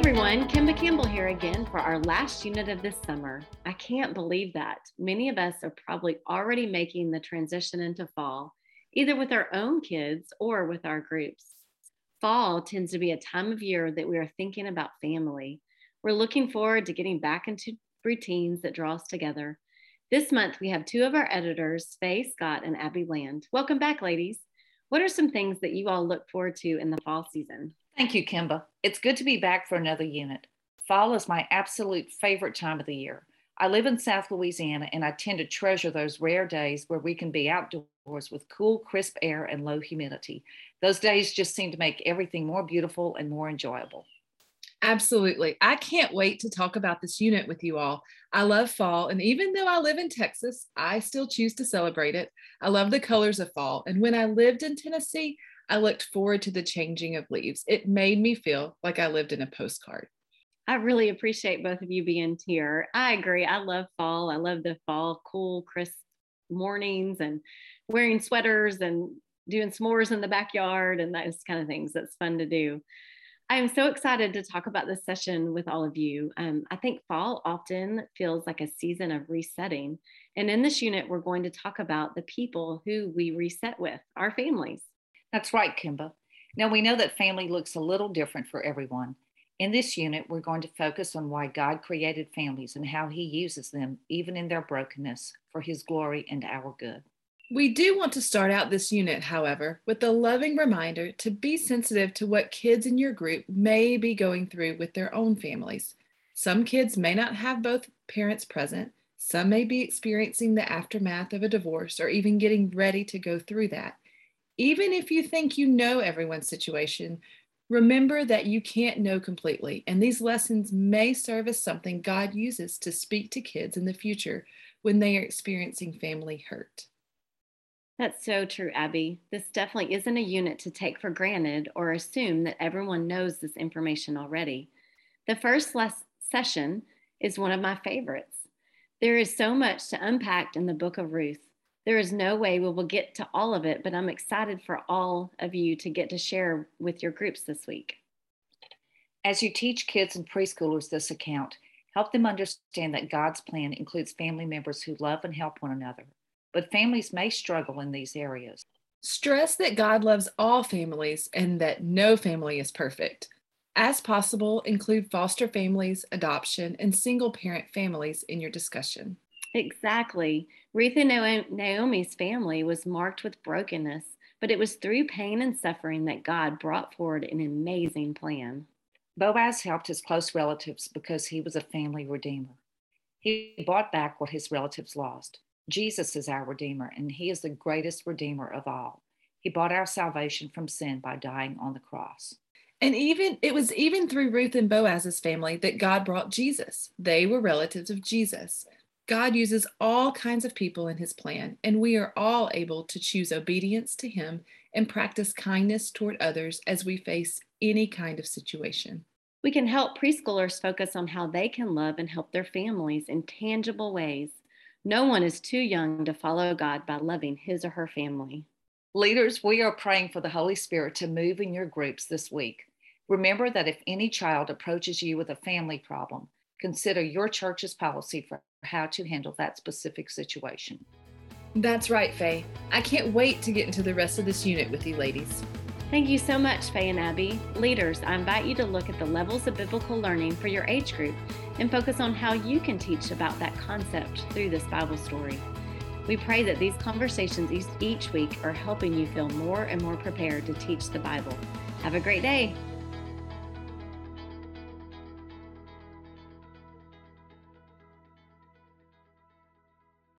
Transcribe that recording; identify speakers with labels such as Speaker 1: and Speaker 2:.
Speaker 1: everyone, Kimba Campbell here again for our last unit of this summer. I can't believe that. Many of us are probably already making the transition into fall, either with our own kids or with our groups. Fall tends to be a time of year that we are thinking about family. We're looking forward to getting back into routines that draw us together. This month, we have two of our editors, Faye Scott and Abby Land. Welcome back, ladies. What are some things that you all look forward to in the fall season?
Speaker 2: Thank you, Kimba. It's good to be back for another unit. Fall is my absolute favorite time of the year. I live in South Louisiana and I tend to treasure those rare days where we can be outdoors with cool, crisp air and low humidity. Those days just seem to make everything more beautiful and more enjoyable.
Speaker 3: Absolutely. I can't wait to talk about this unit with you all. I love fall, and even though I live in Texas, I still choose to celebrate it. I love the colors of fall. And when I lived in Tennessee, I looked forward to the changing of leaves. It made me feel like I lived in a postcard.
Speaker 1: I really appreciate both of you being here. I agree. I love fall. I love the fall, cool, crisp mornings and wearing sweaters and doing s'mores in the backyard and those kind of things. That's fun to do. I am so excited to talk about this session with all of you. Um, I think fall often feels like a season of resetting. And in this unit, we're going to talk about the people who we reset with, our families.
Speaker 2: That's right, Kimba. Now we know that family looks a little different for everyone. In this unit, we're going to focus on why God created families and how he uses them, even in their brokenness, for his glory and our good.
Speaker 3: We do want to start out this unit, however, with a loving reminder to be sensitive to what kids in your group may be going through with their own families. Some kids may not have both parents present, some may be experiencing the aftermath of a divorce or even getting ready to go through that. Even if you think you know everyone's situation, remember that you can't know completely, and these lessons may serve as something God uses to speak to kids in the future when they are experiencing family hurt.
Speaker 1: That's so true, Abby. This definitely isn't a unit to take for granted or assume that everyone knows this information already. The first less session is one of my favorites. There is so much to unpack in the book of Ruth. There is no way we will get to all of it, but I'm excited for all of you to get to share with your groups this week.
Speaker 2: As you teach kids and preschoolers this account, help them understand that God's plan includes family members who love and help one another. But families may struggle in these areas.
Speaker 3: Stress that God loves all families and that no family is perfect. As possible, include foster families, adoption, and single parent families in your discussion.
Speaker 1: Exactly. Ruth and Naomi's family was marked with brokenness, but it was through pain and suffering that God brought forward an amazing plan.
Speaker 2: Boaz helped his close relatives because he was a family redeemer. He bought back what his relatives lost. Jesus is our redeemer, and he is the greatest redeemer of all. He bought our salvation from sin by dying on the cross.
Speaker 3: And even it was even through Ruth and Boaz's family that God brought Jesus. They were relatives of Jesus. God uses all kinds of people in his plan, and we are all able to choose obedience to him and practice kindness toward others as we face any kind of situation.
Speaker 1: We can help preschoolers focus on how they can love and help their families in tangible ways. No one is too young to follow God by loving his or her family.
Speaker 2: Leaders, we are praying for the Holy Spirit to move in your groups this week. Remember that if any child approaches you with a family problem, consider your church's policy for how to handle that specific situation.
Speaker 3: That's right, Faye. I can't wait to get into the rest of this unit with you ladies.
Speaker 1: Thank you so much, Faye and Abby. Leaders, I invite you to look at the levels of biblical learning for your age group and focus on how you can teach about that concept through this Bible story. We pray that these conversations each week are helping you feel more and more prepared to teach the Bible. Have a great day.